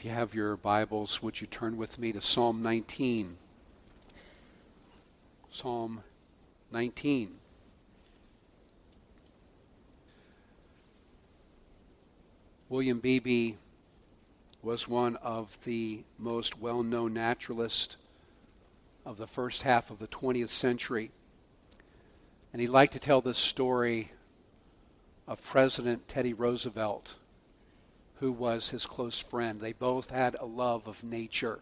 If you have your Bibles, would you turn with me to Psalm 19? Psalm 19. William Beebe was one of the most well known naturalists of the first half of the 20th century. And he liked to tell this story of President Teddy Roosevelt who was his close friend. They both had a love of nature.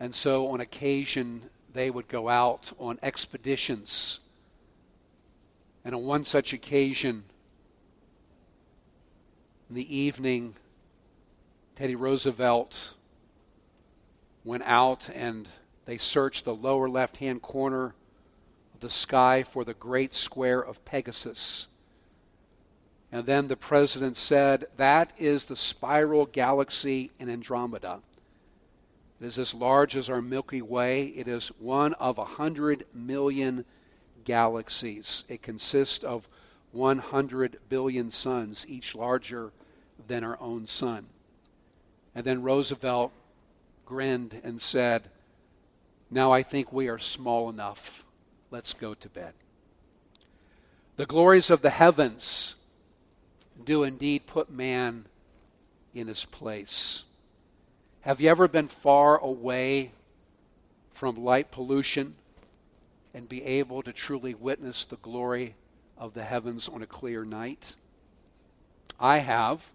And so on occasion, they would go out on expeditions. And on one such occasion, in the evening, Teddy Roosevelt went out and they searched the lower left hand corner of the sky for the great square of Pegasus. And then the president said, That is the spiral galaxy in Andromeda. It is as large as our Milky Way. It is one of a hundred million galaxies. It consists of 100 billion suns, each larger than our own sun. And then Roosevelt grinned and said, Now I think we are small enough. Let's go to bed. The glories of the heavens do indeed put man in his place. Have you ever been far away from light pollution and be able to truly witness the glory of the heavens on a clear night? I have.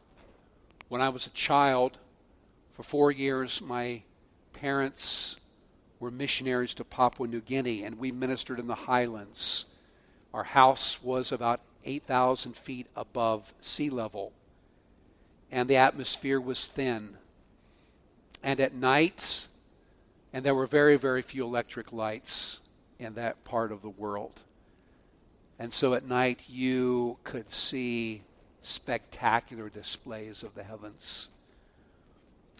When I was a child, for four years, my parents were missionaries to Papua New Guinea, and we ministered in the highlands. Our house was about 8,000 feet above sea level, and the atmosphere was thin. And at night, and there were very, very few electric lights in that part of the world. And so at night, you could see spectacular displays of the heavens.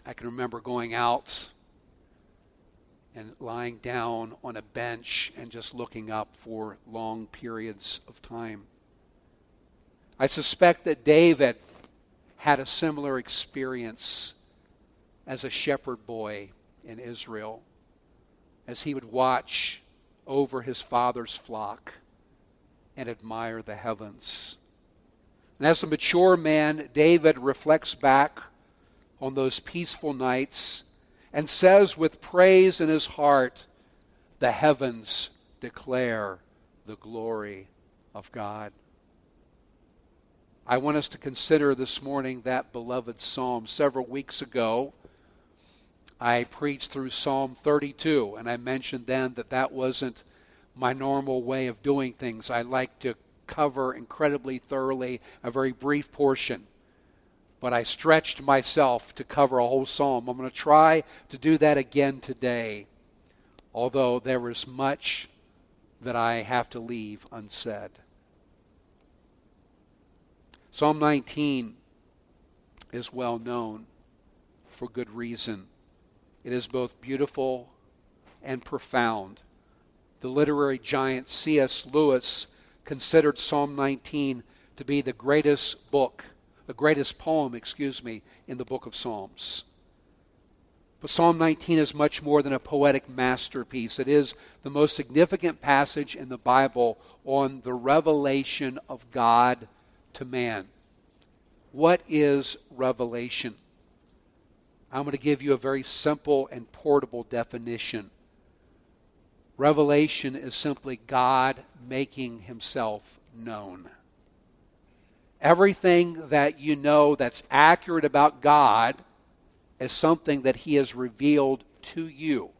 I can remember going out and lying down on a bench and just looking up for long periods of time. I suspect that David had a similar experience as a shepherd boy in Israel as he would watch over his father's flock and admire the heavens. And as a mature man, David reflects back on those peaceful nights and says with praise in his heart, The heavens declare the glory of God. I want us to consider this morning that beloved psalm. Several weeks ago, I preached through Psalm 32, and I mentioned then that that wasn't my normal way of doing things. I like to cover incredibly thoroughly a very brief portion. But I stretched myself to cover a whole psalm. I'm going to try to do that again today, although there is much that I have to leave unsaid. Psalm 19 is well known for good reason. It is both beautiful and profound. The literary giant C.S. Lewis considered Psalm 19 to be the greatest book, the greatest poem, excuse me, in the book of Psalms. But Psalm 19 is much more than a poetic masterpiece. It is the most significant passage in the Bible on the revelation of God to man. What is revelation? I'm going to give you a very simple and portable definition. Revelation is simply God making himself known. Everything that you know that's accurate about God is something that he has revealed to you,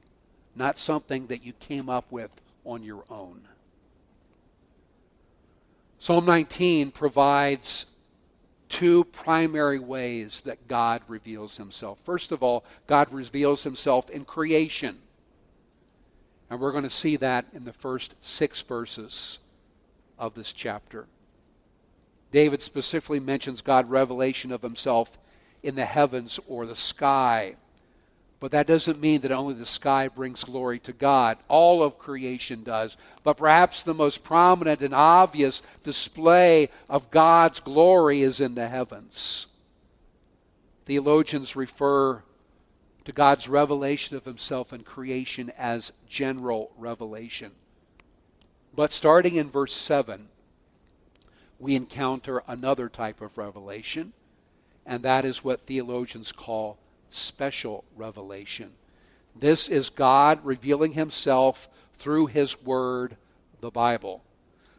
not something that you came up with on your own. Psalm 19 provides two primary ways that God reveals himself. First of all, God reveals himself in creation. And we're going to see that in the first six verses of this chapter. David specifically mentions God's revelation of himself in the heavens or the sky. But that doesn't mean that only the sky brings glory to God. All of creation does. But perhaps the most prominent and obvious display of God's glory is in the heavens. Theologians refer to God's revelation of himself in creation as general revelation. But starting in verse 7, we encounter another type of revelation, and that is what theologians call special revelation. This is God revealing himself through his word, the Bible.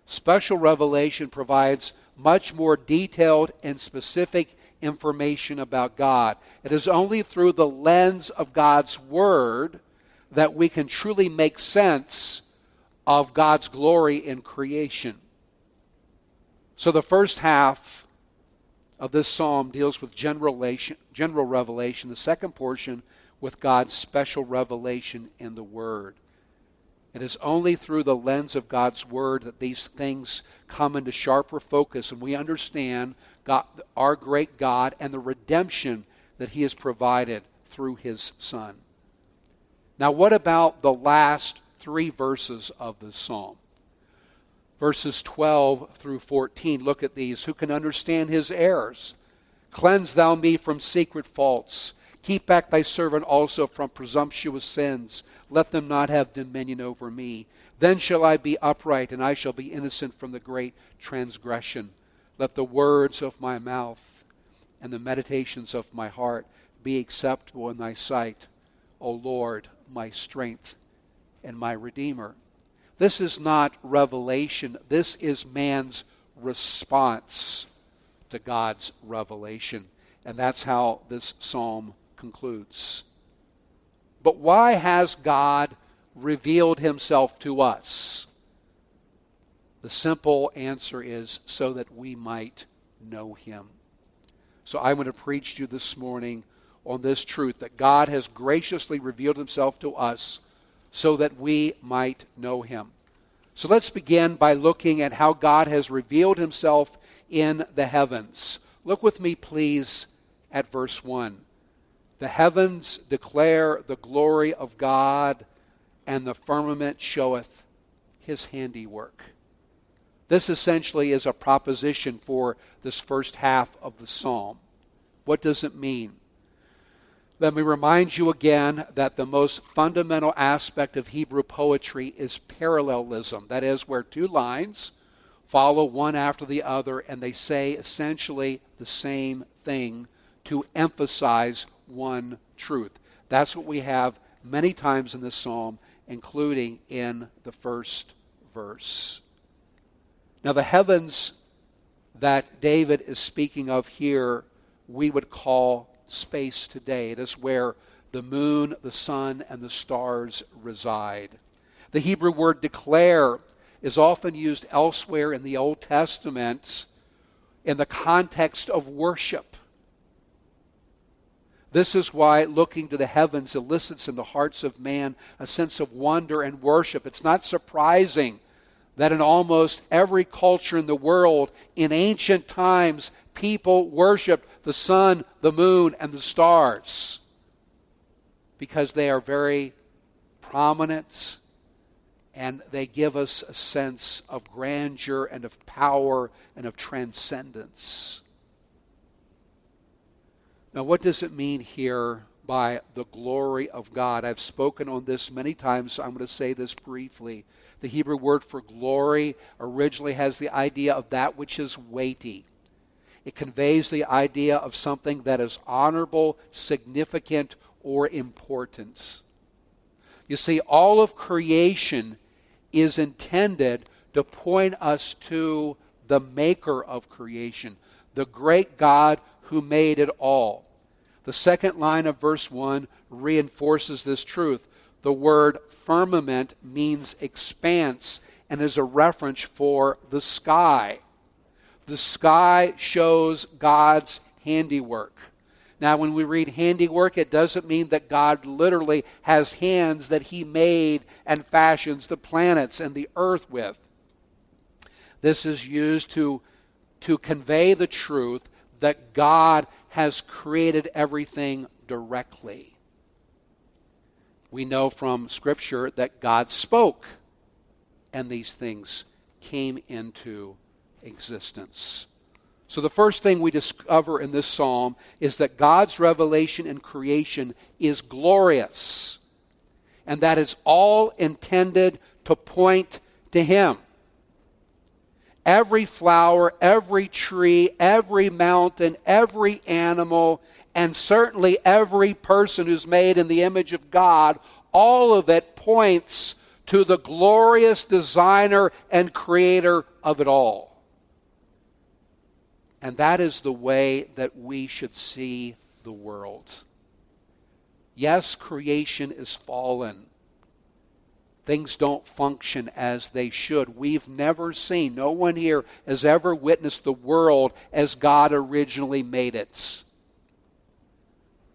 Special revelation provides much more detailed and specific information about God. It is only through the lens of God's Word that we can truly make sense of God's glory in creation. So the first half of this psalm deals with general revelation, the second portion with God's special revelation in the Word. It is only through the lens of God's Word that these things come into sharper focus and we understand God, our great God and the redemption that He has provided through His Son. Now, what about the last three verses of the psalm? Verses 12 through 14. Look at these. Who can understand His errors? Cleanse thou me from secret faults. Keep back thy servant also from presumptuous sins. Let them not have dominion over me. Then shall I be upright, and I shall be innocent from the great transgression. Let the words of my mouth and the meditations of my heart be acceptable in thy sight, O Lord, my strength and my Redeemer. This is not revelation, this is man's response to God's revelation. And that's how this psalm concludes. But why has God revealed himself to us? The simple answer is so that we might know him. So I'm going to preach to you this morning on this truth that God has graciously revealed himself to us so that we might know him. So let's begin by looking at how God has revealed himself in the heavens. Look with me, please, at verse 1. The heavens declare the glory of God, and the firmament showeth his handiwork. This essentially is a proposition for this first half of the psalm. What does it mean? Let me remind you again that the most fundamental aspect of Hebrew poetry is parallelism. That is, where two lines follow one after the other and they say essentially the same thing to emphasize one truth. That's what we have many times in this psalm, including in the first verse. Now, the heavens that David is speaking of here, we would call space today. It is where the moon, the sun, and the stars reside. The Hebrew word declare is often used elsewhere in the Old Testament in the context of worship. This is why looking to the heavens elicits in the hearts of man a sense of wonder and worship. It's not surprising that in almost every culture in the world, in ancient times, people worshiped the sun, the moon, and the stars because they are very prominent and they give us a sense of grandeur and of power and of transcendence. Now, what does it mean here by the glory of God? I've spoken on this many times, so I'm going to say this briefly. The Hebrew word for glory originally has the idea of that which is weighty. It conveys the idea of something that is honorable, significant, or important. You see, all of creation is intended to point us to the maker of creation, the great God who made it all. The second line of verse 1 reinforces this truth. The word firmament means expanse and is a reference for the sky. The sky shows God's handiwork. Now, when we read handiwork, it doesn't mean that God literally has hands that He made and fashions the planets and the earth with. This is used to, to convey the truth that God has created everything directly we know from Scripture that God spoke, and these things came into existence. So, the first thing we discover in this psalm is that God's revelation in creation is glorious, and that it's all intended to point to Him. Every flower, every tree, every mountain, every animal, and certainly every person who's made in the image of God, all of it points to the glorious designer and creator of it all. And that is the way that we should see the world. Yes, creation is fallen. Things don't function as they should. We've never seen, no one here has ever witnessed the world as God originally made it.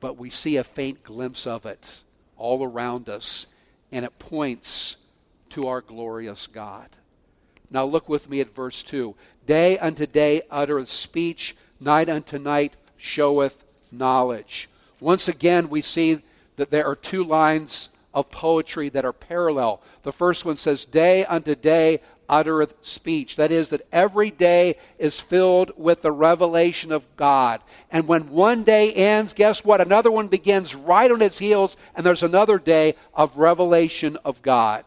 But we see a faint glimpse of it all around us, and it points to our glorious God. Now look with me at verse 2. Day unto day uttereth speech, night unto night showeth knowledge. Once again, we see that there are two lines of poetry that are parallel. The first one says, Day unto day uttereth speech. That is, that every day is filled with the revelation of God. And when one day ends, guess what? Another one begins right on its heels, and there's another day of revelation of God.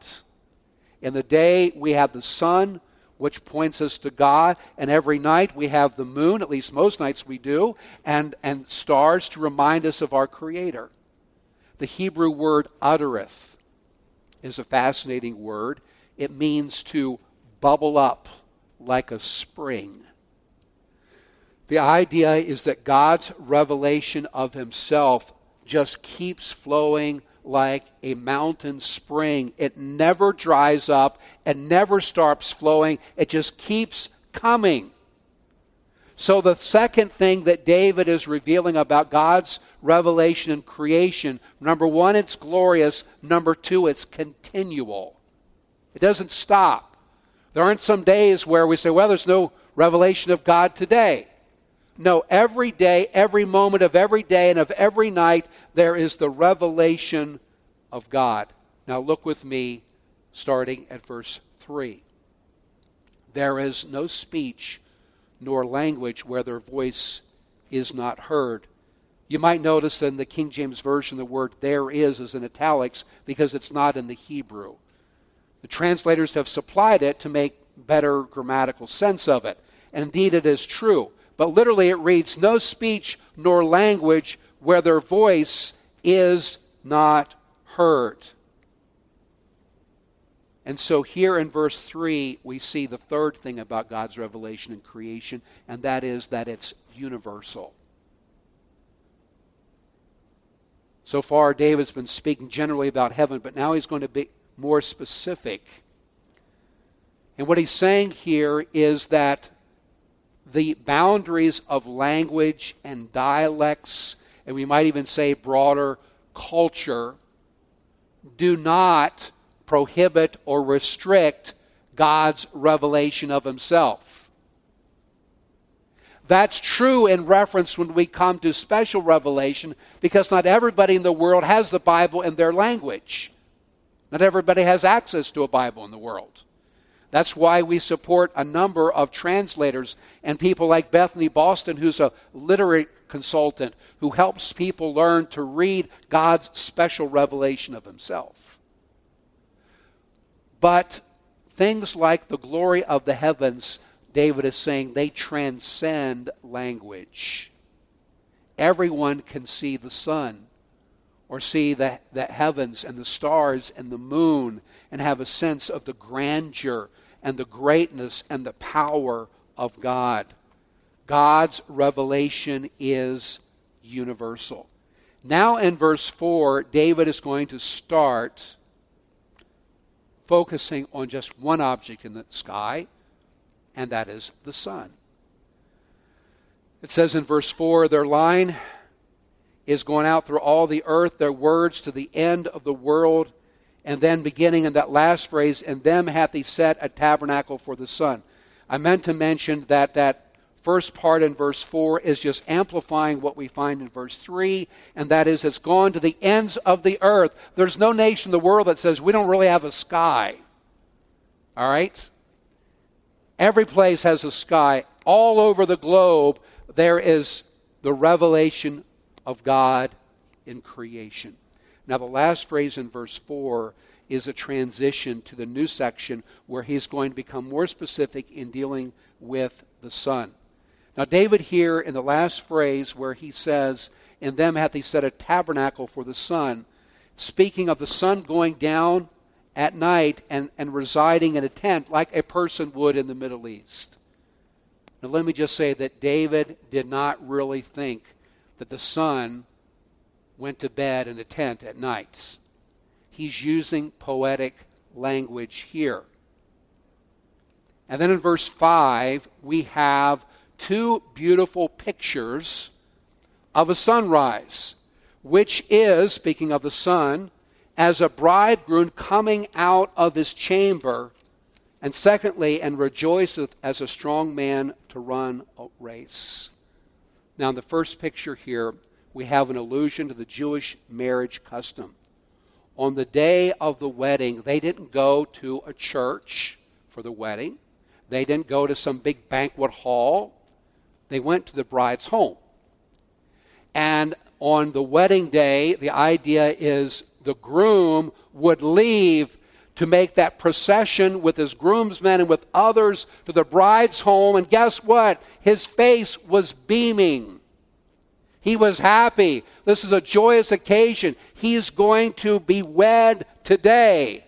In the day, we have the sun, which points us to God, and every night we have the moon, at least most nights we do, and, and stars to remind us of our Creator. The Hebrew word uttereth is a fascinating word. It means to bubble up like a spring. The idea is that God's revelation of Himself just keeps flowing like a mountain spring. It never dries up, it never stops flowing, it just keeps coming. So, the second thing that David is revealing about God's revelation and creation number one, it's glorious. Number two, it's continual. It doesn't stop. There aren't some days where we say, well, there's no revelation of God today. No, every day, every moment of every day and of every night, there is the revelation of God. Now, look with me, starting at verse 3. There is no speech nor language where their voice is not heard. You might notice that in the King James Version, the word there is is in italics because it's not in the Hebrew. The translators have supplied it to make better grammatical sense of it. And indeed, it is true but literally it reads, No speech nor language where their voice is not heard. And so here in verse 3, we see the third thing about God's revelation and creation, and that is that it's universal. So far, David's been speaking generally about heaven, but now he's going to be more specific. And what he's saying here is that the boundaries of language and dialects, and we might even say broader culture, do not prohibit or restrict God's revelation of Himself. That's true in reference when we come to special revelation because not everybody in the world has the Bible in their language. Not everybody has access to a Bible in the world. That's why we support a number of translators and people like Bethany Boston, who's a literary consultant who helps people learn to read God's special revelation of Himself. But things like the glory of the heavens, David is saying, they transcend language. Everyone can see the sun or see the, the heavens and the stars and the moon and have a sense of the grandeur and the greatness and the power of God. God's revelation is universal. Now, in verse 4, David is going to start focusing on just one object in the sky, and that is the sun. It says in verse 4 their line is going out through all the earth, their words to the end of the world. And then beginning in that last phrase, in them hath he set a tabernacle for the sun. I meant to mention that that first part in verse 4 is just amplifying what we find in verse 3, and that is it's gone to the ends of the earth. There's no nation in the world that says we don't really have a sky. All right? Every place has a sky. all over the globe, there is the revelation of God in creation. Now, the last phrase in verse 4 is a transition to the new section where he's going to become more specific in dealing with the sun. Now, David here in the last phrase where he says, In them hath he set a tabernacle for the sun, speaking of the sun going down at night and, and residing in a tent like a person would in the Middle East. Now, let me just say that David did not really think that the sun went to bed in a tent at nights. He's using poetic language here. And then in verse 5, we have two beautiful pictures of a sunrise, which is, speaking of the sun, as a bridegroom coming out of his chamber, and secondly, and rejoiceth as a strong man to run a race. Now, in the first picture here, we have an allusion to the Jewish marriage custom. On the day of the wedding, they didn't go to a church for the wedding. They didn't go to some big banquet hall. They went to the bride's home. And on the wedding day, the idea is the groom would leave to make that procession with his groomsmen and with others to the bride's home. And guess what? His face was beaming. He was happy. This is a joyous occasion. He's going to be wed today.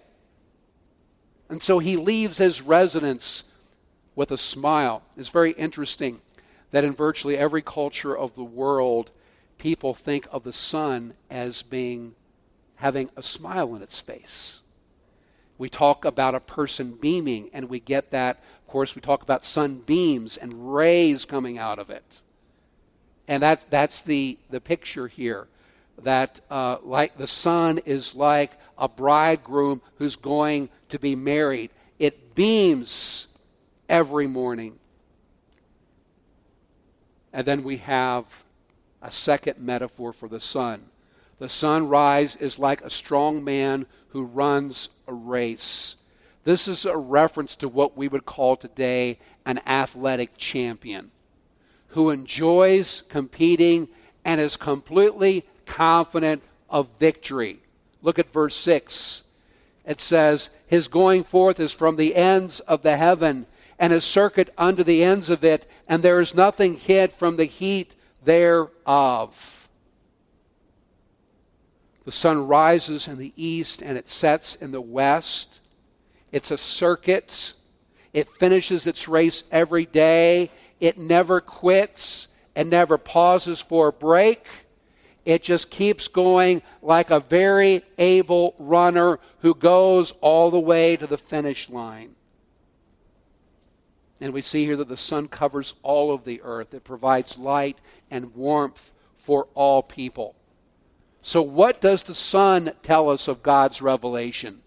And so he leaves his residence with a smile. It's very interesting that in virtually every culture of the world, people think of the sun as being having a smile on its face. We talk about a person beaming, and we get that. Of course, we talk about sunbeams and rays coming out of it. And that, that's the, the picture here. That uh, like the sun is like a bridegroom who's going to be married. It beams every morning. And then we have a second metaphor for the sun. The sunrise is like a strong man who runs a race. This is a reference to what we would call today an athletic champion who enjoys competing and is completely confident of victory. Look at verse 6. It says, His going forth is from the ends of the heaven, and his circuit unto the ends of it, and there is nothing hid from the heat thereof. The sun rises in the east and it sets in the west. It's a circuit. It finishes its race every day. It never quits and never pauses for a break. It just keeps going like a very able runner who goes all the way to the finish line. And we see here that the sun covers all of the earth. It provides light and warmth for all people. So, what does the sun tell us of God's revelation?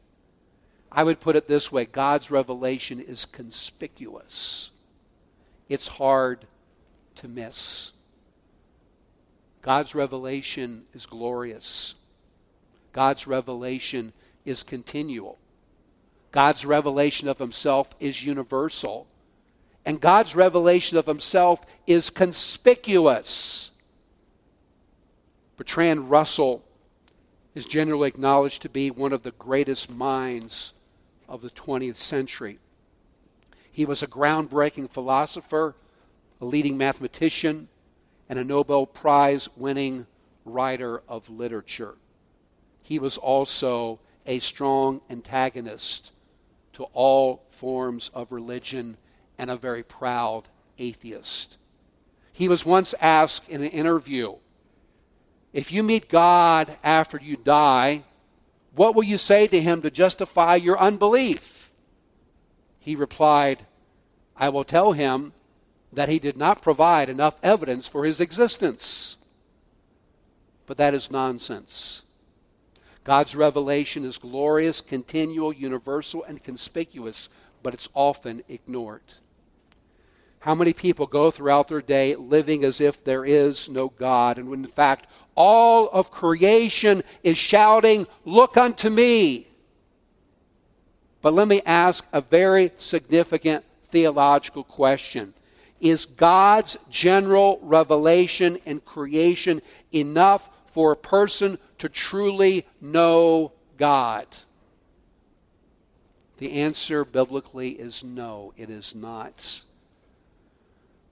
I would put it this way God's revelation is conspicuous, it's hard to miss. God's revelation is glorious. God's revelation is continual. God's revelation of himself is universal. And God's revelation of himself is conspicuous. Bertrand Russell is generally acknowledged to be one of the greatest minds of the 20th century. He was a groundbreaking philosopher, a leading mathematician, and a Nobel Prize winning writer of literature. He was also a strong antagonist to all forms of religion and a very proud atheist. He was once asked in an interview if you meet God after you die, what will you say to him to justify your unbelief? He replied, I will tell him that he did not provide enough evidence for his existence. But that is nonsense. God's revelation is glorious, continual, universal, and conspicuous, but it's often ignored. How many people go throughout their day living as if there is no God, and when in fact all of creation is shouting, Look unto me. But let me ask a very significant theological question. Is God's general revelation and creation enough for a person to truly know God? The answer biblically is no, it is not.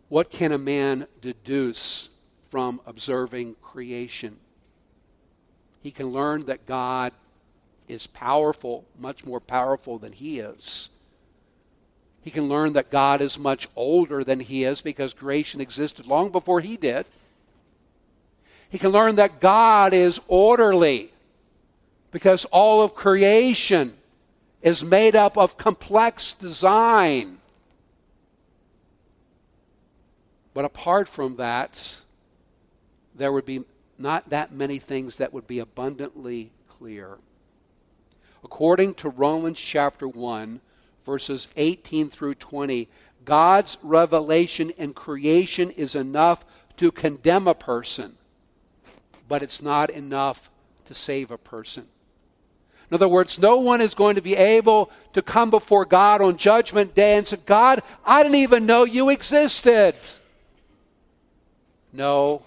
What can a man deduce from observing creation? He can learn that God is powerful, much more powerful than he is. He can learn that God is much older than he is because creation existed long before he did. He can learn that God is orderly because all of creation is made up of complex design. But apart from that, there would be not that many things that would be abundantly clear. According to Romans chapter 1, verses 18 through 20, God's revelation and creation is enough to condemn a person, but it's not enough to save a person. In other words, no one is going to be able to come before God on Judgment Day and say, God, I didn't even know you existed. No,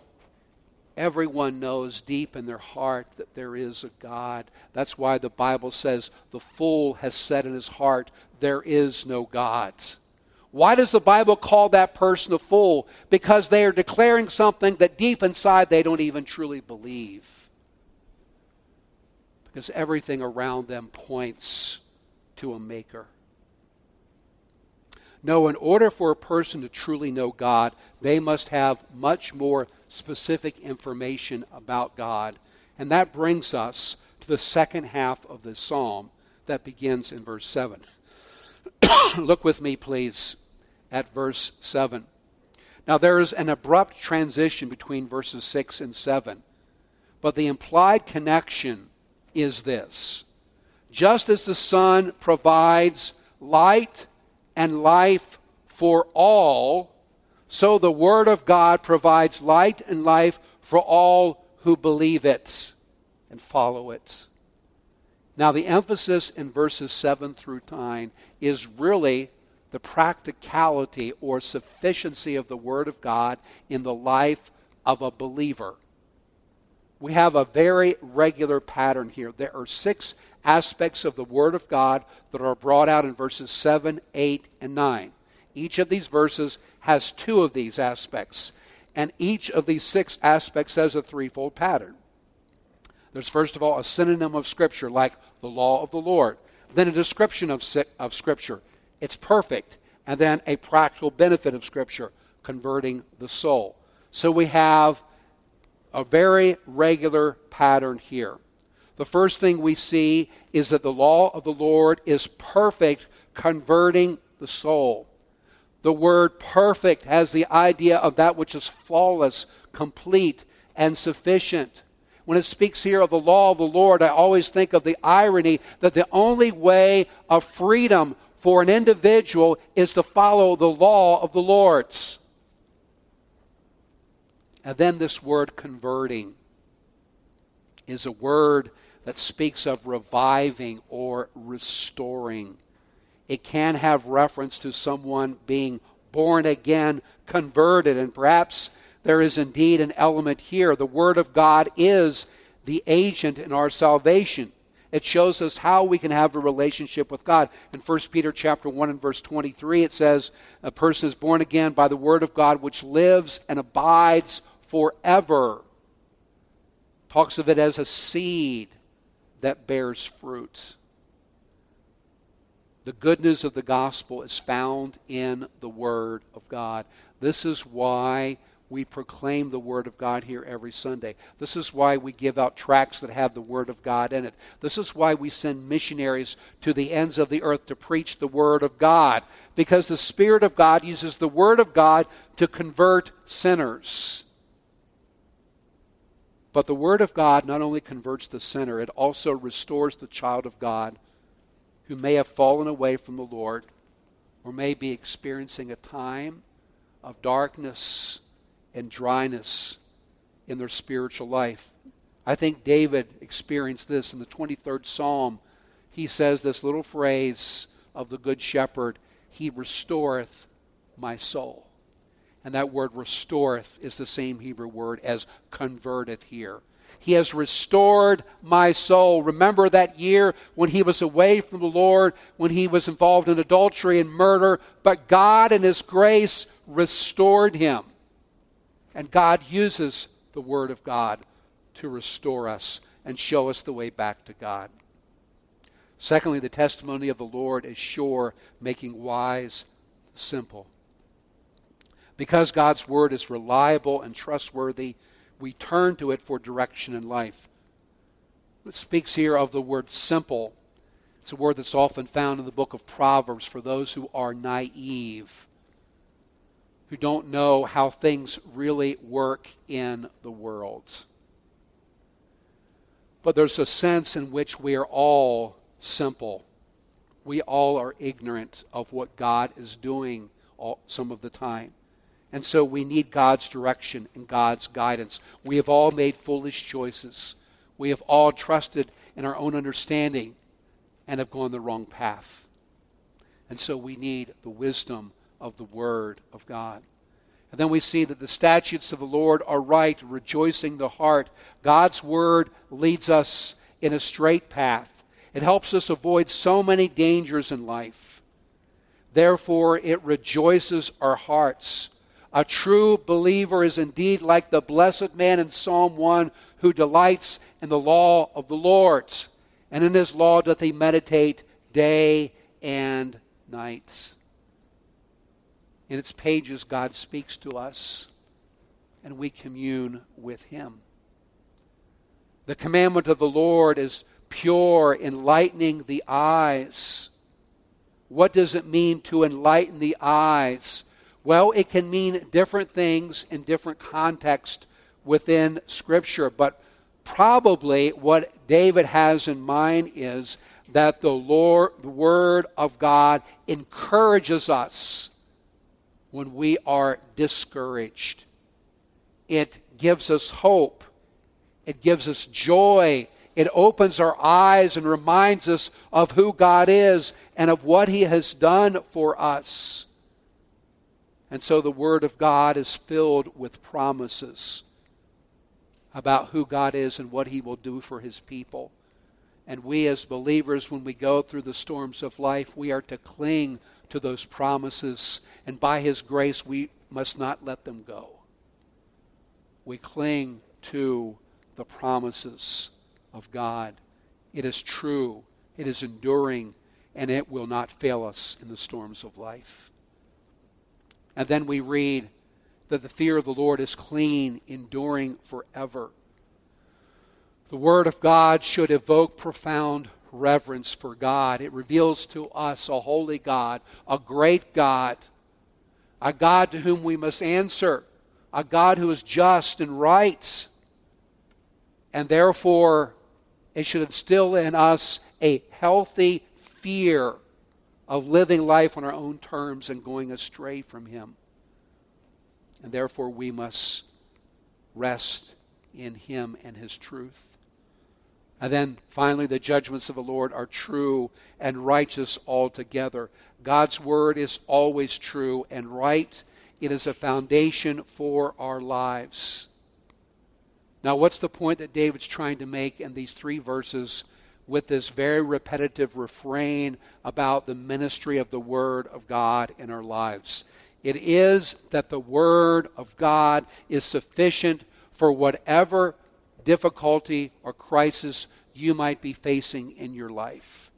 everyone knows deep in their heart that there is a God. That's why the Bible says the fool has said in his heart, There is no God. Why does the Bible call that person a fool? Because they are declaring something that deep inside they don't even truly believe because everything around them points to a maker. No, in order for a person to truly know God, they must have much more specific information about God. And that brings us to the second half of this psalm that begins in verse 7. Look with me, please, at verse 7. Now, there is an abrupt transition between verses 6 and 7, but the implied connection is this just as the sun provides light and life for all, so the Word of God provides light and life for all who believe it and follow it. Now, the emphasis in verses 7 through 9 is really the practicality or sufficiency of the Word of God in the life of a believer we have a very regular pattern here. There are six aspects of the Word of God that are brought out in verses 7, 8, and 9. Each of these verses has two of these aspects, and each of these six aspects has a threefold pattern. There's, first of all, a synonym of Scripture, like the law of the Lord, then a description of, of Scripture. It's perfect. And then a practical benefit of Scripture, converting the soul. So we have a very regular pattern here. The first thing we see is that the law of the Lord is perfect, converting the soul. The word perfect has the idea of that which is flawless, complete, and sufficient. When it speaks here of the law of the Lord, I always think of the irony that the only way of freedom for an individual is to follow the law of the Lord's. And then this word converting is a word that speaks of reviving or restoring. It can have reference to someone being born again, converted, and perhaps there is indeed an element here. The Word of God is the agent in our salvation. It shows us how we can have a relationship with God. In 1 Peter chapter 1 and verse 23, it says, A person is born again by the Word of God, which lives and abides forever. Talks of it as a seed that bears fruit. The goodness of the gospel is found in the Word of God. This is why we proclaim the Word of God here every Sunday. This is why we give out tracts that have the Word of God in it. This is why we send missionaries to the ends of the earth to preach the Word of God. Because the Spirit of God uses the Word of God to convert sinners. But the Word of God not only converts the sinner, it also restores the child of God who may have fallen away from the Lord or may be experiencing a time of darkness and dryness in their spiritual life. I think David experienced this in the 23rd Psalm. He says this little phrase of the Good Shepherd He restoreth my soul. And that word restoreth is the same Hebrew word as converteth here. He has restored my soul. Remember that year when he was away from the Lord, when he was involved in adultery and murder, but God in his grace restored him. And God uses the Word of God to restore us and show us the way back to God. Secondly, the testimony of the Lord is sure, making wise simple. Because God's Word is reliable and trustworthy, we turn to it for direction in life. It speaks here of the word simple. It's a word that's often found in the book of Proverbs for those who are naive, who don't know how things really work in the world. But there's a sense in which we are all simple. We all are ignorant of what God is doing all, some of the time. And so we need God's direction and God's guidance. We have all made foolish choices. We have all trusted in our own understanding and have gone the wrong path. And so we need the wisdom of the Word of God. And then we see that the statutes of the Lord are right, rejoicing the heart. God's Word leads us in a straight path. It helps us avoid so many dangers in life. Therefore, it rejoices our hearts. A true believer is indeed like the blessed man in Psalm 1 who delights in the law of the Lord, and in his law doth he meditate day and night. In its pages, God speaks to us, and we commune with him. The commandment of the Lord is pure, enlightening the eyes. What does it mean to enlighten the eyes? Well, it can mean different things in different contexts within Scripture, but probably what David has in mind is that the Lord, the Word of God encourages us when we are discouraged. It gives us hope. It gives us joy. It opens our eyes and reminds us of who God is and of what He has done for us. And so the Word of God is filled with promises about who God is and what He will do for His people. And we, as believers, when we go through the storms of life, we are to cling to those promises. And by His grace, we must not let them go. We cling to the promises of God. It is true, it is enduring, and it will not fail us in the storms of life. And then we read that the fear of the Lord is clean, enduring forever. The Word of God should evoke profound reverence for God. It reveals to us a holy God, a great God, a God to whom we must answer, a God who is just and right. And therefore, it should instill in us a healthy fear of living life on our own terms and going astray from Him. And therefore, we must rest in Him and His truth. And then finally, the judgments of the Lord are true and righteous altogether. God's word is always true and right. It is a foundation for our lives. Now, what's the point that David's trying to make in these three verses with this very repetitive refrain about the ministry of the Word of God in our lives. It is that the Word of God is sufficient for whatever difficulty or crisis you might be facing in your life.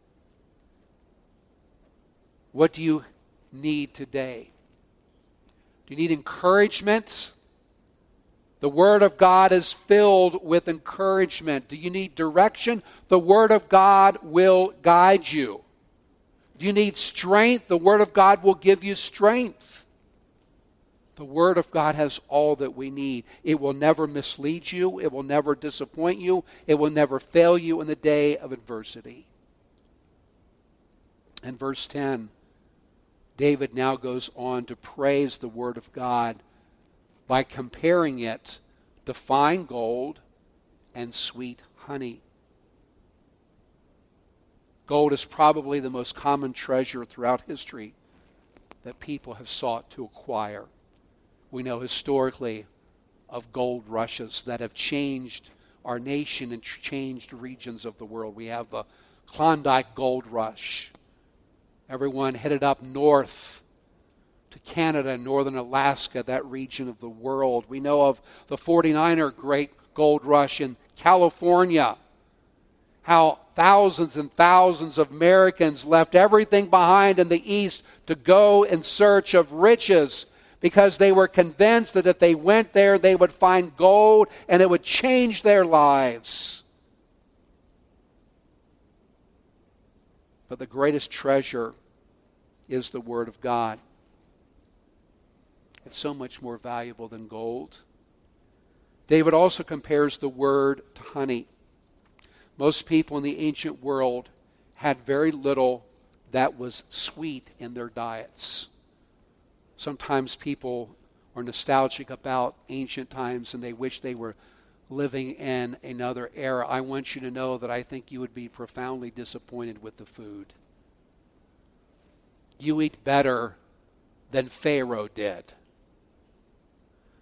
What do you need today? Do you need encouragement? The Word of God is filled with encouragement. Do you need direction? The Word of God will guide you. Do you need strength? The Word of God will give you strength. The Word of God has all that we need. It will never mislead you, it will never disappoint you, it will never fail you in the day of adversity. And verse 10, David now goes on to praise the Word of God by comparing it to fine gold and sweet honey. Gold is probably the most common treasure throughout history that people have sought to acquire. we know historically of gold rushes that have changed our nation and changed regions of the world. We have the Klondike Gold Rush. Everyone headed up north to Canada and northern Alaska, that region of the world. We know of the 49er Great Gold Rush in California. How thousands and thousands of Americans left everything behind in the East to go in search of riches because they were convinced that if they went there, they would find gold and it would change their lives. But the greatest treasure is the Word of God. It's so much more valuable than gold. David also compares the Word to honey. Most people in the ancient world had very little that was sweet in their diets. Sometimes people are nostalgic about ancient times and they wish they were living in another era. I want you to know that I think you would be profoundly disappointed with the food. You eat better than Pharaoh did.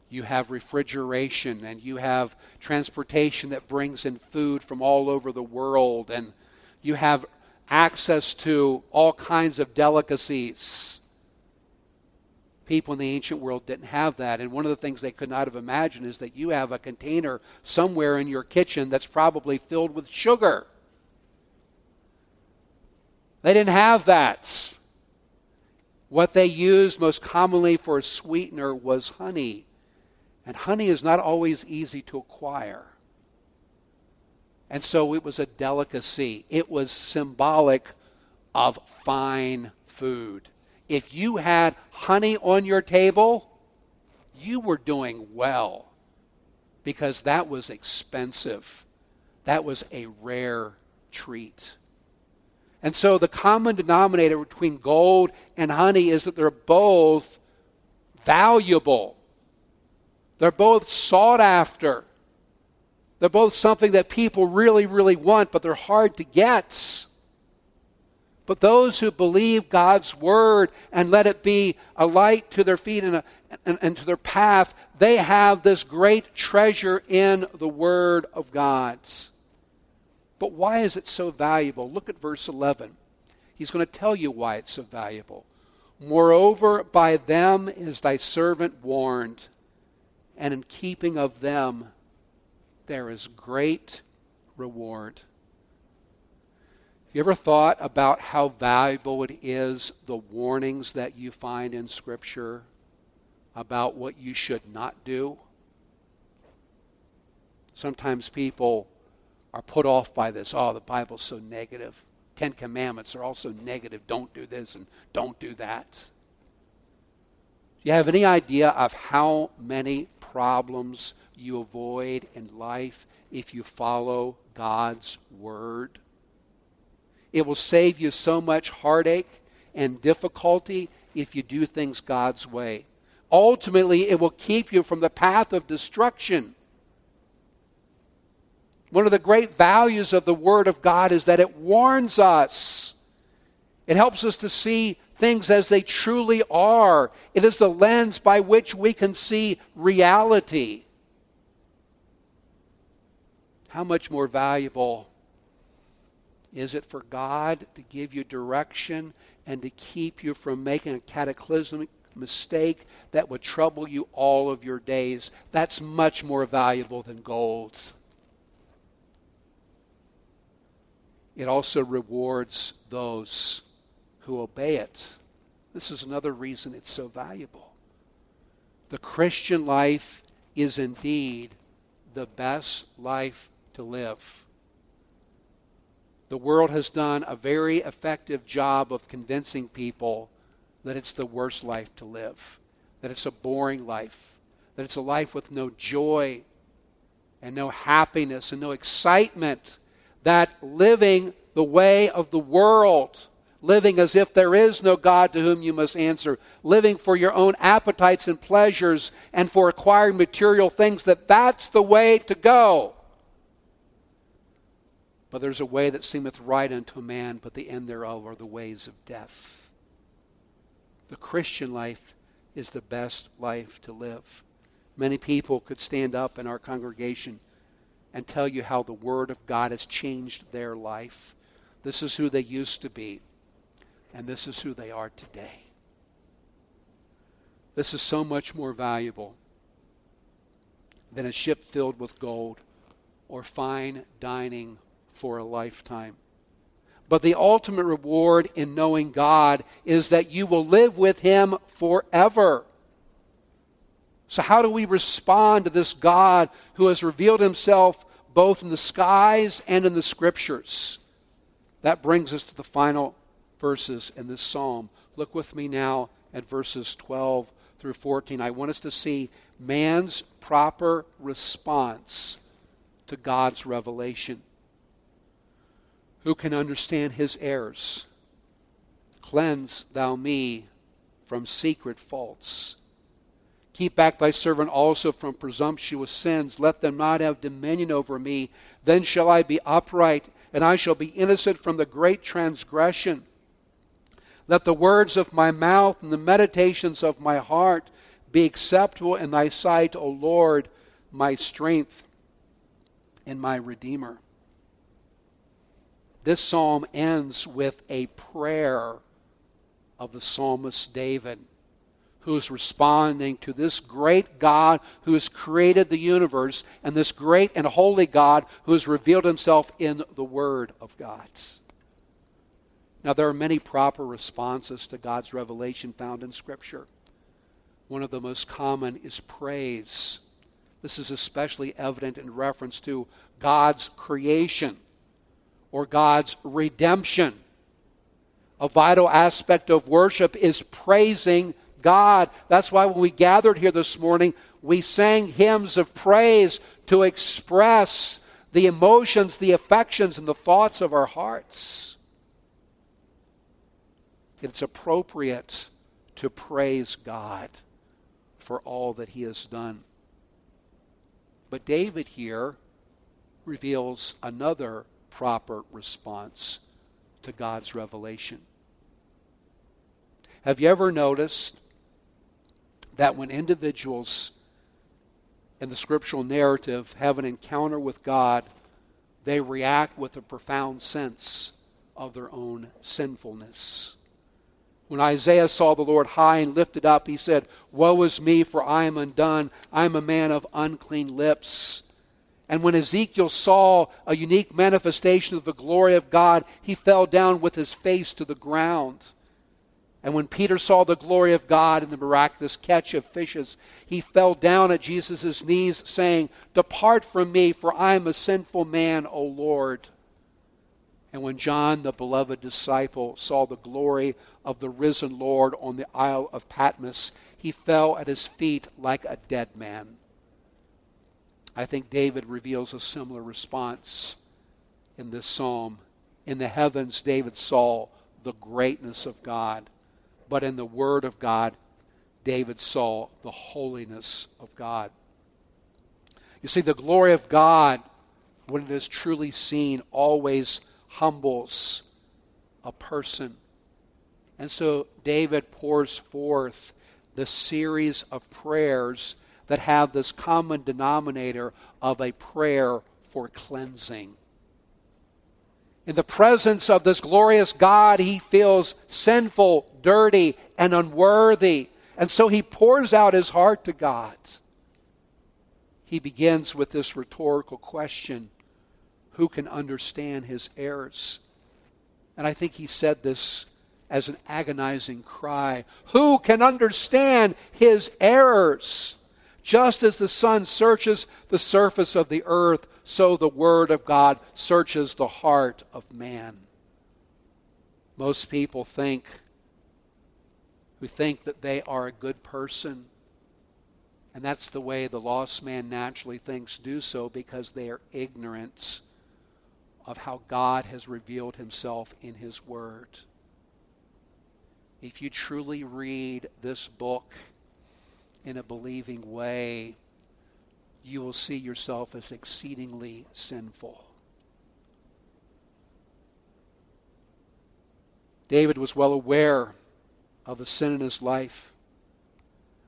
You have refrigeration and you have transportation that brings in food from all over the world, and you have access to all kinds of delicacies people in the ancient world didn't have that. And one of the things they could not have imagined is that you have a container somewhere in your kitchen that's probably filled with sugar. They didn't have that. What they used most commonly for a sweetener was honey. And honey is not always easy to acquire. And so it was a delicacy, it was symbolic of fine food if you had honey on your table, you were doing well because that was expensive. That was a rare treat. And so the common denominator between gold and honey is that they're both valuable. They're both sought after. They're both something that people really, really want, but they're hard to get. But those who believe God's word and let it be a light to their feet and, a, and, and to their path, they have this great treasure in the word of God. But why is it so valuable? Look at verse 11. He's going to tell you why it's so valuable. Moreover, by them is thy servant warned, and in keeping of them there is great reward. Have you ever thought about how valuable it is, the warnings that you find in Scripture about what you should not do? Sometimes people are put off by this. Oh, the Bible's so negative. Ten Commandments are also negative. Don't do this and don't do that. Do you have any idea of how many problems you avoid in life if you follow God's Word? It will save you so much heartache and difficulty if you do things God's way. Ultimately, it will keep you from the path of destruction. One of the great values of the Word of God is that it warns us. It helps us to see things as they truly are. It is the lens by which we can see reality. How much more valuable is it for God to give you direction and to keep you from making a cataclysmic mistake that would trouble you all of your days? That's much more valuable than gold. It also rewards those who obey it. This is another reason it's so valuable. The Christian life is indeed the best life to live. The world has done a very effective job of convincing people that it's the worst life to live, that it's a boring life, that it's a life with no joy and no happiness and no excitement, that living the way of the world, living as if there is no God to whom you must answer, living for your own appetites and pleasures and for acquiring material things, that that's the way to go. But there's a way that seemeth right unto a man, but the end thereof are the ways of death. The Christian life is the best life to live. Many people could stand up in our congregation and tell you how the Word of God has changed their life. This is who they used to be, and this is who they are today. This is so much more valuable than a ship filled with gold or fine dining for a lifetime. But the ultimate reward in knowing God is that you will live with Him forever. So, how do we respond to this God who has revealed Himself both in the skies and in the Scriptures? That brings us to the final verses in this psalm. Look with me now at verses 12 through 14. I want us to see man's proper response to God's revelation. Who can understand his errors? Cleanse thou me from secret faults. Keep back thy servant also from presumptuous sins. Let them not have dominion over me. Then shall I be upright, and I shall be innocent from the great transgression. Let the words of my mouth and the meditations of my heart be acceptable in thy sight, O Lord, my strength and my Redeemer. This psalm ends with a prayer of the psalmist David, who is responding to this great God who has created the universe and this great and holy God who has revealed himself in the Word of God. Now, there are many proper responses to God's revelation found in Scripture. One of the most common is praise. This is especially evident in reference to God's creation or God's redemption. A vital aspect of worship is praising God. That's why when we gathered here this morning, we sang hymns of praise to express the emotions, the affections, and the thoughts of our hearts. It's appropriate to praise God for all that he has done. But David here reveals another proper response to God's revelation. Have you ever noticed that when individuals in the scriptural narrative have an encounter with God, they react with a profound sense of their own sinfulness? When Isaiah saw the Lord high and lifted up, he said, Woe is me, for I am undone. I am a man of unclean lips. And when Ezekiel saw a unique manifestation of the glory of God, he fell down with his face to the ground. And when Peter saw the glory of God in the miraculous catch of fishes, he fell down at Jesus' knees, saying, Depart from me, for I am a sinful man, O Lord. And when John, the beloved disciple, saw the glory of the risen Lord on the Isle of Patmos, he fell at his feet like a dead man. I think David reveals a similar response in this psalm. In the heavens, David saw the greatness of God, but in the Word of God, David saw the holiness of God. You see, the glory of God, when it is truly seen, always humbles a person. And so David pours forth the series of prayers that have this common denominator of a prayer for cleansing. In the presence of this glorious God, he feels sinful, dirty, and unworthy. And so he pours out his heart to God. He begins with this rhetorical question who can understand his errors? And I think he said this as an agonizing cry Who can understand his errors? Just as the sun searches the surface of the earth, so the Word of God searches the heart of man. Most people think, who think that they are a good person, and that's the way the lost man naturally thinks, do so because they are ignorant of how God has revealed himself in his word. If you truly read this book in a believing way, you will see yourself as exceedingly sinful. David was well aware of the sin in his life.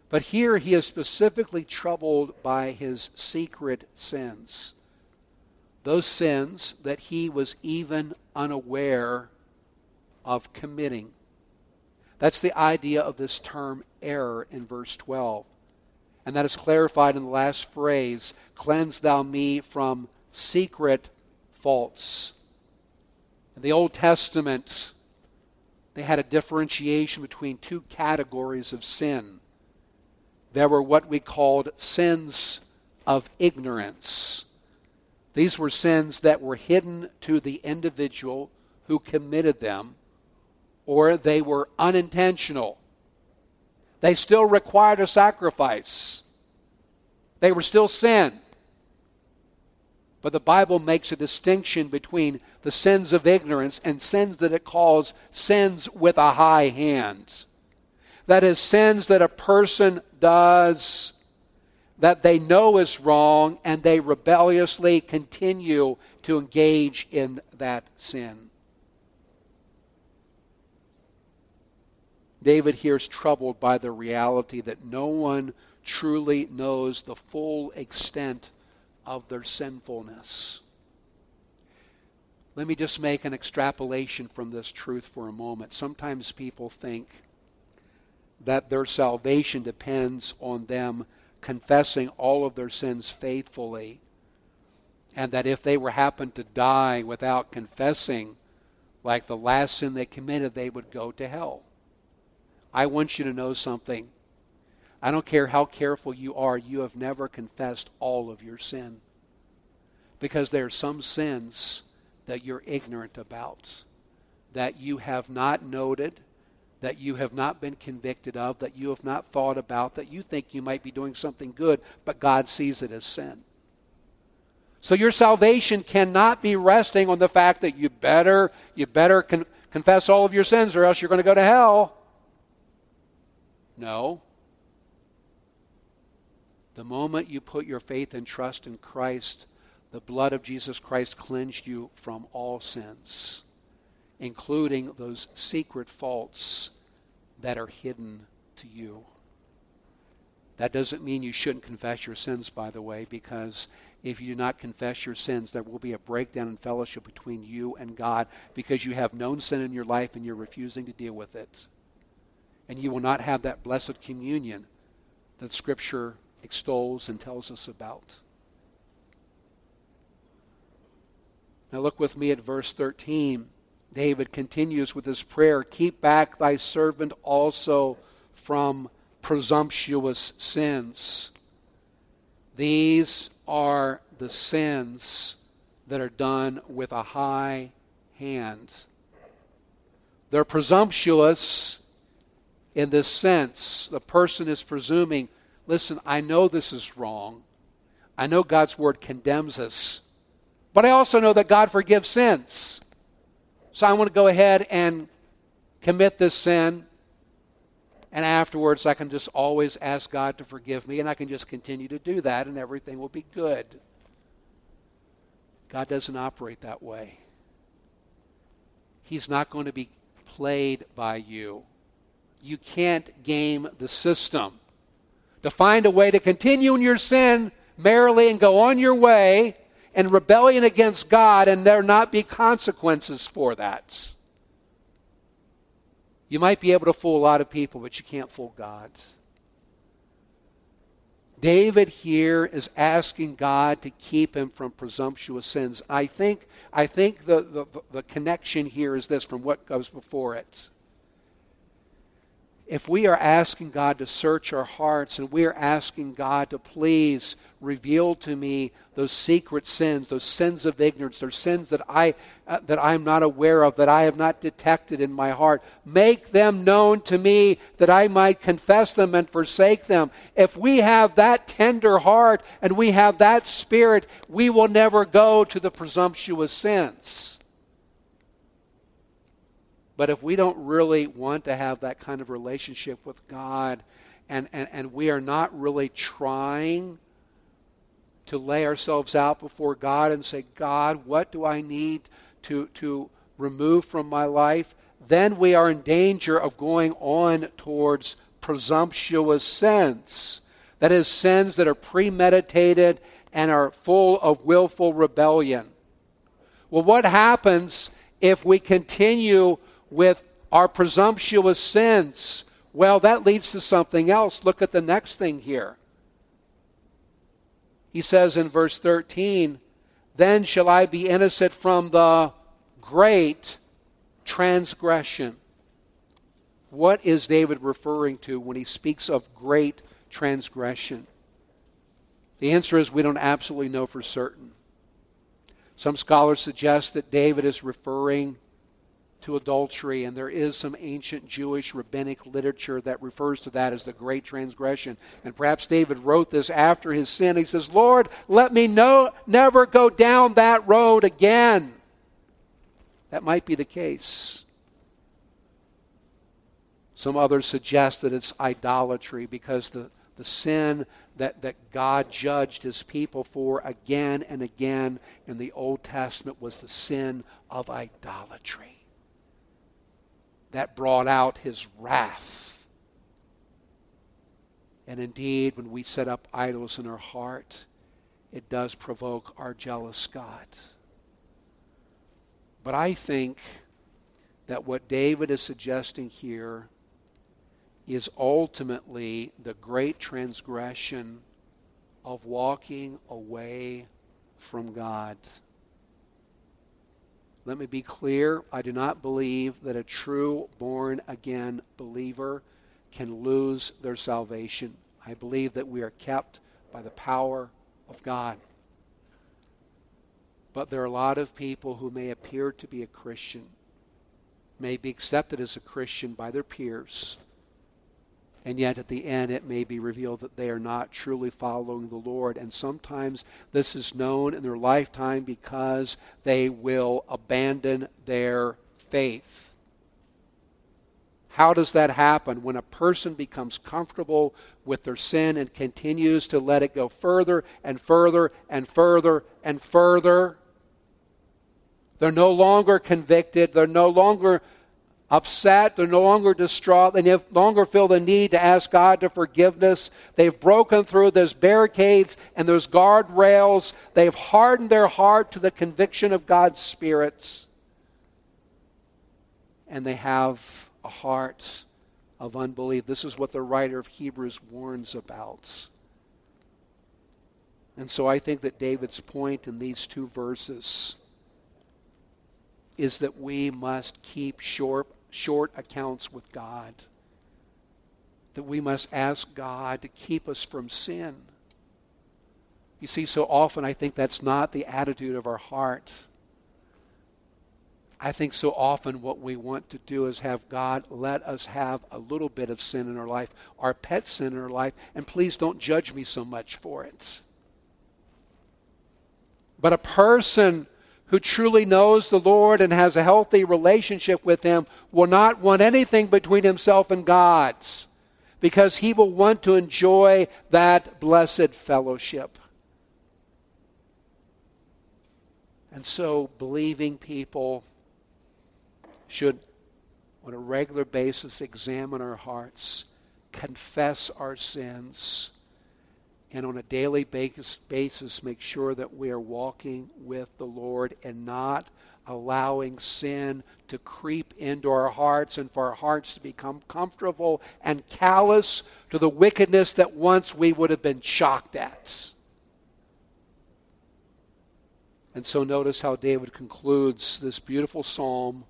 But here he is specifically troubled by his secret sins. Those sins that he was even unaware of committing. That's the idea of this term error in verse 12. And that is clarified in the last phrase Cleanse thou me from secret faults. In the Old Testament, they had a differentiation between two categories of sin. There were what we called sins of ignorance. These were sins that were hidden to the individual who committed them, or they were unintentional. They still required a sacrifice, they were still sin. But the Bible makes a distinction between the sins of ignorance and sins that it calls sins with a high hand. That is, sins that a person does that they know is wrong and they rebelliously continue to engage in that sin. David here is troubled by the reality that no one truly knows the full extent of their sinfulness. Let me just make an extrapolation from this truth for a moment. Sometimes people think that their salvation depends on them confessing all of their sins faithfully, and that if they were happened to die without confessing, like the last sin they committed, they would go to hell. I want you to know something. I don't care how careful you are, you have never confessed all of your sin. Because there are some sins that you're ignorant about, that you have not noted, that you have not been convicted of, that you have not thought about, that you think you might be doing something good, but God sees it as sin. So your salvation cannot be resting on the fact that you better you better con- confess all of your sins or else you're going to go to hell. No. The moment you put your faith and trust in Christ, the blood of Jesus Christ cleansed you from all sins, including those secret faults that are hidden to you. That doesn't mean you shouldn't confess your sins, by the way, because if you do not confess your sins, there will be a breakdown in fellowship between you and God because you have known sin in your life and you're refusing to deal with it. And you will not have that blessed communion that Scripture extols and tells us about. Now, look with me at verse 13. David continues with his prayer Keep back thy servant also from presumptuous sins. These are the sins that are done with a high hand. They're presumptuous in this sense. The person is presuming listen, I know this is wrong. I know God's word condemns us. But I also know that God forgives sins. So I want to go ahead and commit this sin. And afterwards, I can just always ask God to forgive me, and I can just continue to do that, and everything will be good. God doesn't operate that way. He's not going to be played by you. You can't game the system to find a way to continue in your sin merrily and go on your way in rebellion against God and there not be consequences for that. You might be able to fool a lot of people, but you can't fool God. David here is asking God to keep him from presumptuous sins. I think, I think the, the, the connection here is this from what goes before it if we are asking God to search our hearts and we are asking God to please reveal to me those secret sins, those sins of ignorance, those sins that I uh, that I'm not aware of, that I have not detected in my heart, make them known to me that I might confess them and forsake them. If we have that tender heart and we have that spirit, we will never go to the presumptuous sins. But if we don't really want to have that kind of relationship with God, and, and, and we are not really trying to lay ourselves out before God and say, God, what do I need to, to remove from my life? Then we are in danger of going on towards presumptuous sins. That is, sins that are premeditated and are full of willful rebellion. Well, what happens if we continue with our presumptuous sins? Well, that leads to something else. Look at the next thing here. He says in verse 13, Then shall I be innocent from the great transgression. What is David referring to when he speaks of great transgression? The answer is we don't absolutely know for certain. Some scholars suggest that David is referring to adultery, and there is some ancient Jewish rabbinic literature that refers to that as the great transgression. And perhaps David wrote this after his sin. He says, Lord, let me know, never go down that road again. That might be the case. Some others suggest that it's idolatry because the, the sin that, that God judged his people for again and again in the Old Testament was the sin of idolatry that brought out his wrath. And indeed, when we set up idols in our heart, it does provoke our jealous God. But I think that what David is suggesting here is ultimately the great transgression of walking away from God. Let me be clear I do not believe that a true born again believer can lose their salvation. I believe that we are kept by the power of God. But there are a lot of people who may appear to be a Christian, may be accepted as a Christian by their peers, and yet at the end it may be revealed that they are not truly following the Lord. And sometimes this is known in their lifetime because they will abandon their faith. How does that happen? When a person becomes comfortable with their sin and continues to let it go further and further and further and further. They're no longer convicted. They're no longer upset. They're no longer distraught. They no longer feel the need to ask God to forgiveness. They've broken through those barricades and those guardrails. They've hardened their heart to the conviction of God's spirits. And they have a heart of unbelief. This is what the writer of Hebrews warns about. And so I think that David's point in these two verses is that we must keep short short accounts with God. That we must ask God to keep us from sin. You see, so often I think that's not the attitude of our hearts. I think so often what we want to do is have God let us have a little bit of sin in our life, our pet sin in our life, and please don't judge me so much for it. But a person who truly knows the Lord and has a healthy relationship with Him will not want anything between himself and God's because he will want to enjoy that blessed fellowship. And so, believing people should, on a regular basis, examine our hearts, confess our sins and on a daily basis basis make sure that we are walking with the Lord and not allowing sin to creep into our hearts and for our hearts to become comfortable and callous to the wickedness that once we would have been shocked at. And so notice how David concludes this beautiful psalm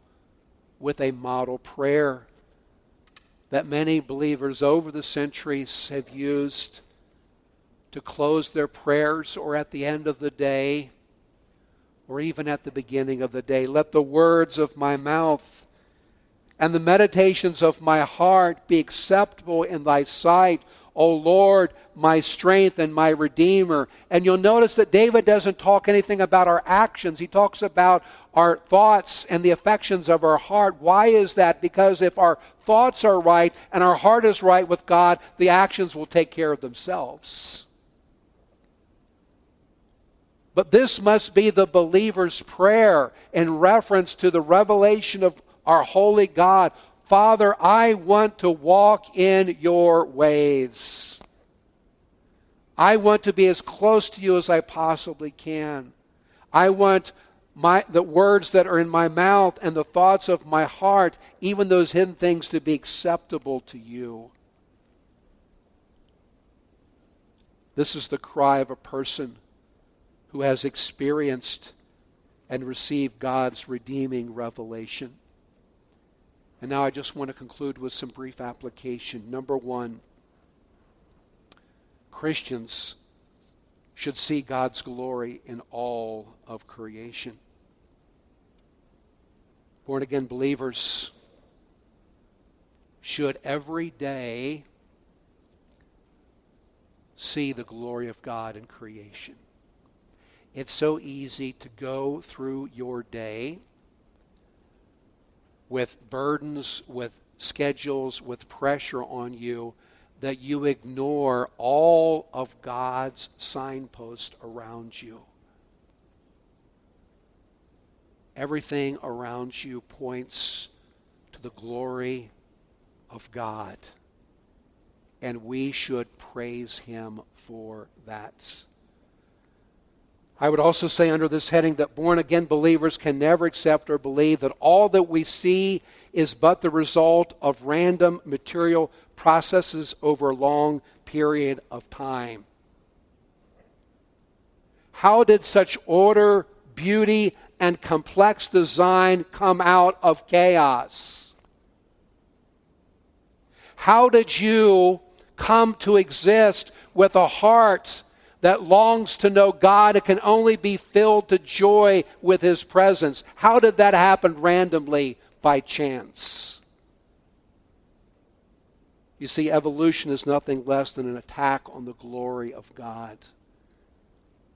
with a model prayer that many believers over the centuries have used to close their prayers or at the end of the day or even at the beginning of the day. Let the words of my mouth and the meditations of my heart be acceptable in thy sight, O Lord, my strength and my redeemer. And you'll notice that David doesn't talk anything about our actions. He talks about our thoughts and the affections of our heart. Why is that? Because if our thoughts are right and our heart is right with God, the actions will take care of themselves. But this must be the believer's prayer in reference to the revelation of our holy God Father, I want to walk in your ways. I want to be as close to you as I possibly can. I want my, the words that are in my mouth and the thoughts of my heart, even those hidden things, to be acceptable to you. This is the cry of a person who has experienced and received God's redeeming revelation. And now I just want to conclude with some brief application. Number one, Christians should see God's glory in all of creation. Born again believers should every day see the glory of God in creation. It's so easy to go through your day with burdens, with schedules, with pressure on you that you ignore all of God's signposts around you. Everything around you points to the glory of God. And we should praise Him for that. I would also say under this heading that born again believers can never accept or believe that all that we see is but the result of random material processes over a long period of time. How did such order, beauty, and complex design come out of chaos? How did you come to exist with a heart that longs to know God and can only be filled to joy with His presence? How did that happen randomly by chance? You see, evolution is nothing less than an attack on the glory of God.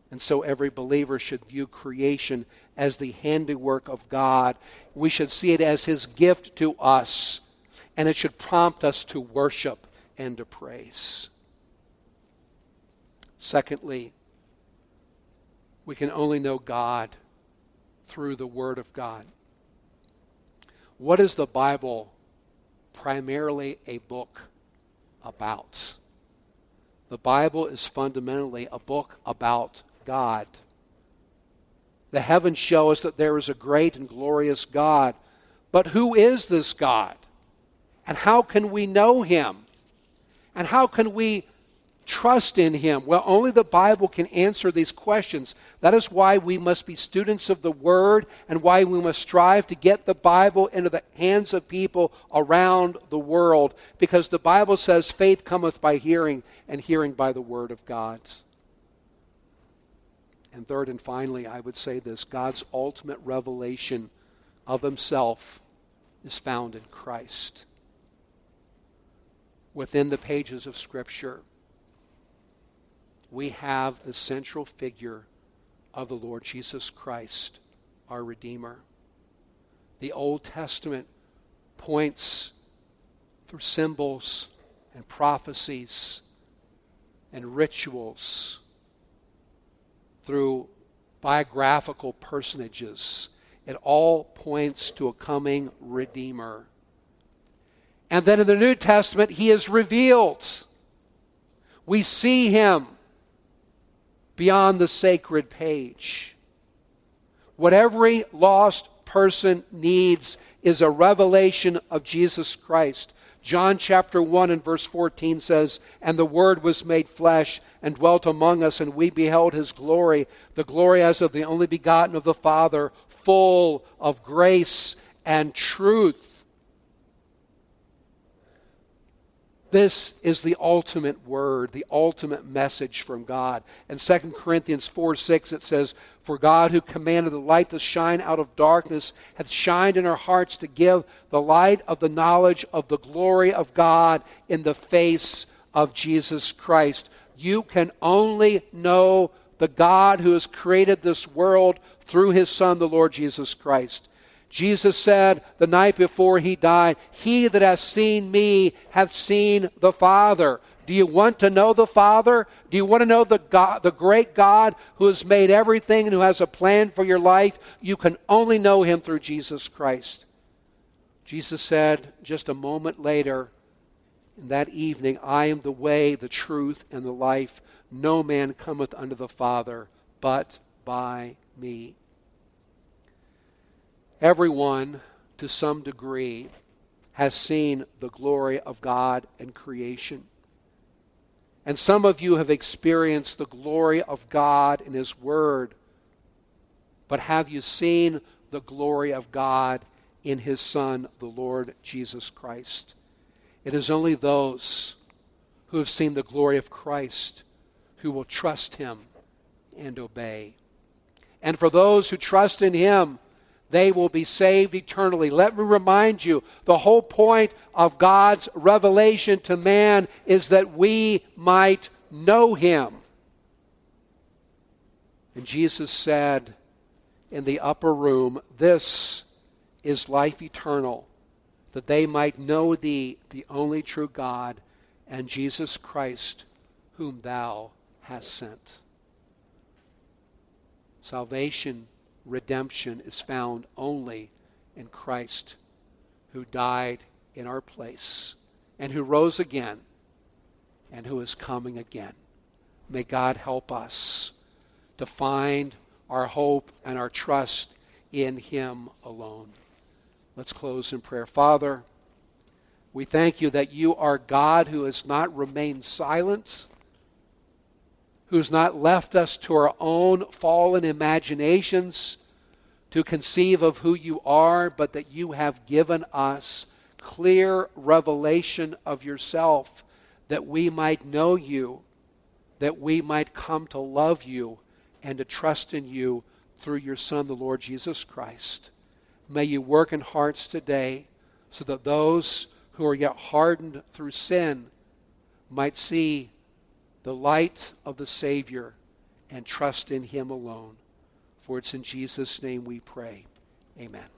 And so every believer should view creation as the handiwork of God. We should see it as His gift to us, and it should prompt us to worship and to praise. Secondly, we can only know God through the Word of God. What is the Bible primarily a book about. The Bible is fundamentally a book about God. The heavens show us that there is a great and glorious God. But who is this God? And how can we know him? And how can we trust in Him? Well, only the Bible can answer these questions. That is why we must be students of the Word and why we must strive to get the Bible into the hands of people around the world. Because the Bible says faith cometh by hearing, and hearing by the Word of God. And third and finally, I would say this God's ultimate revelation of Himself is found in Christ. Within the pages of Scripture we have the central figure of the Lord Jesus Christ, our Redeemer. The Old Testament points through symbols and prophecies and rituals, through biographical personages. It all points to a coming Redeemer. And then in the New Testament, he is revealed. We see him beyond the sacred page. What every lost person needs is a revelation of Jesus Christ. John chapter 1 and verse 14 says, And the Word was made flesh and dwelt among us, and we beheld his glory, the glory as of the only begotten of the Father, full of grace and truth. This is the ultimate word, the ultimate message from God. In 2 Corinthians 4 6, it says, For God, who commanded the light to shine out of darkness, hath shined in our hearts to give the light of the knowledge of the glory of God in the face of Jesus Christ. You can only know the God who has created this world through his Son, the Lord Jesus Christ. Jesus said the night before he died, He that has seen me hath seen the Father. Do you want to know the Father? Do you want to know the God, the great God who has made everything and who has a plan for your life? You can only know him through Jesus Christ. Jesus said just a moment later, in that evening, I am the way, the truth, and the life. No man cometh unto the Father but by me. Everyone, to some degree, has seen the glory of God and creation. And some of you have experienced the glory of God in His Word. But have you seen the glory of God in His Son, the Lord Jesus Christ? It is only those who have seen the glory of Christ who will trust Him and obey. And for those who trust in Him, they will be saved eternally. Let me remind you the whole point of God's revelation to man is that we might know him. And Jesus said in the upper room, This is life eternal, that they might know thee, the only true God, and Jesus Christ, whom thou hast sent. Salvation redemption is found only in Christ, who died in our place and who rose again and who is coming again. May God help us to find our hope and our trust in Him alone. Let's close in prayer. Father, we thank you that you are God who has not remained silent who's not left us to our own fallen imaginations to conceive of who you are, but that you have given us clear revelation of yourself that we might know you, that we might come to love you and to trust in you through your Son, the Lord Jesus Christ. May you work in hearts today so that those who are yet hardened through sin might see the light of the Savior and trust in Him alone. For it's in Jesus' name we pray. Amen.